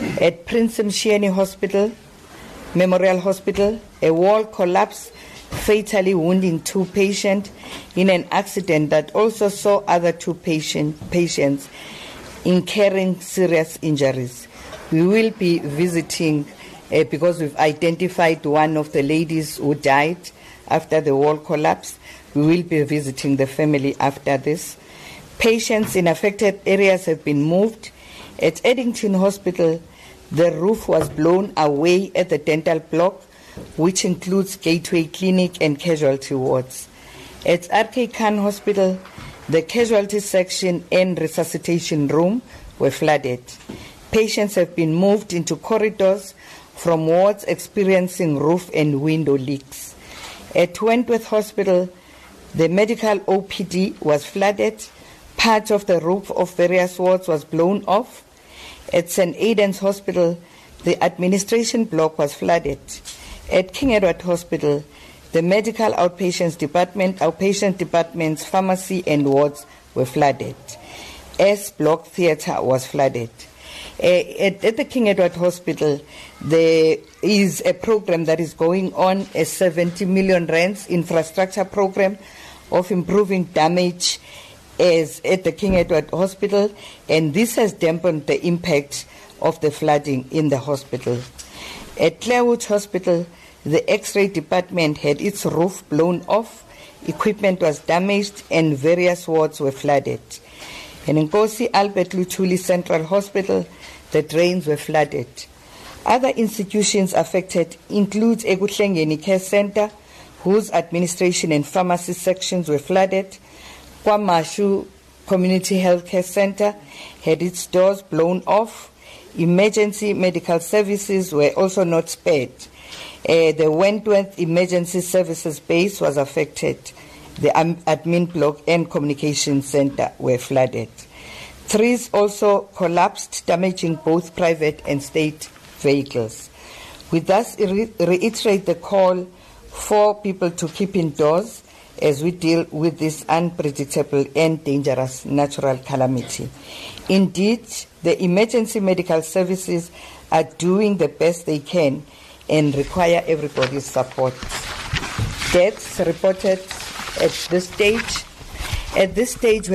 At Prince Mshiyeni Hospital, Memorial Hospital, a wall collapsed, fatally wounding two patients in an accident that also saw other two patient, patients incurring serious injuries. We will be visiting uh, because we've identified one of the ladies who died after the wall collapsed. We will be visiting the family after this. Patients in affected areas have been moved. At Addington Hospital, the roof was blown away at the dental block, which includes Gateway Clinic and casualty wards. At RK Khan Hospital, the casualty section and resuscitation room were flooded. Patients have been moved into corridors from wards experiencing roof and window leaks. At Wentworth Hospital, the medical OPD was flooded. Part of the roof of various wards was blown off. At St. Aidan's Hospital, the administration block was flooded. At King Edward Hospital, the medical outpatients department, outpatient departments, pharmacy, and wards were flooded. S Block Theatre was flooded. Uh, at, at, the King Edward Hospital, there is a program that is going on, a 70 million rands infrastructure program of improving damage as at the King Edward Hospital, and this has dampened the impact of the flooding in the hospital. At Clairwood Hospital, the X-ray department had its roof blown off, equipment was damaged, and various wards were flooded. And in Nkosi Albert Luthuli Central Hospital, the drains were flooded. Other institutions affected include Ekuhlengeni Care Center, whose administration and pharmacy sections were flooded. Kwamashu Community Health Care Center had its doors blown off. Emergency medical services were also not spared. Uh, the Wentworth Emergency Services Base was affected. The admin block and communication center were flooded. Trees also collapsed, damaging both private and state vehicles. We thus re- reiterate the call for people to keep indoors as we deal with this unpredictable and dangerous natural calamity. Indeed, the emergency medical services are doing the best they can and require everybody's support. Deaths reported at this stage, at this stage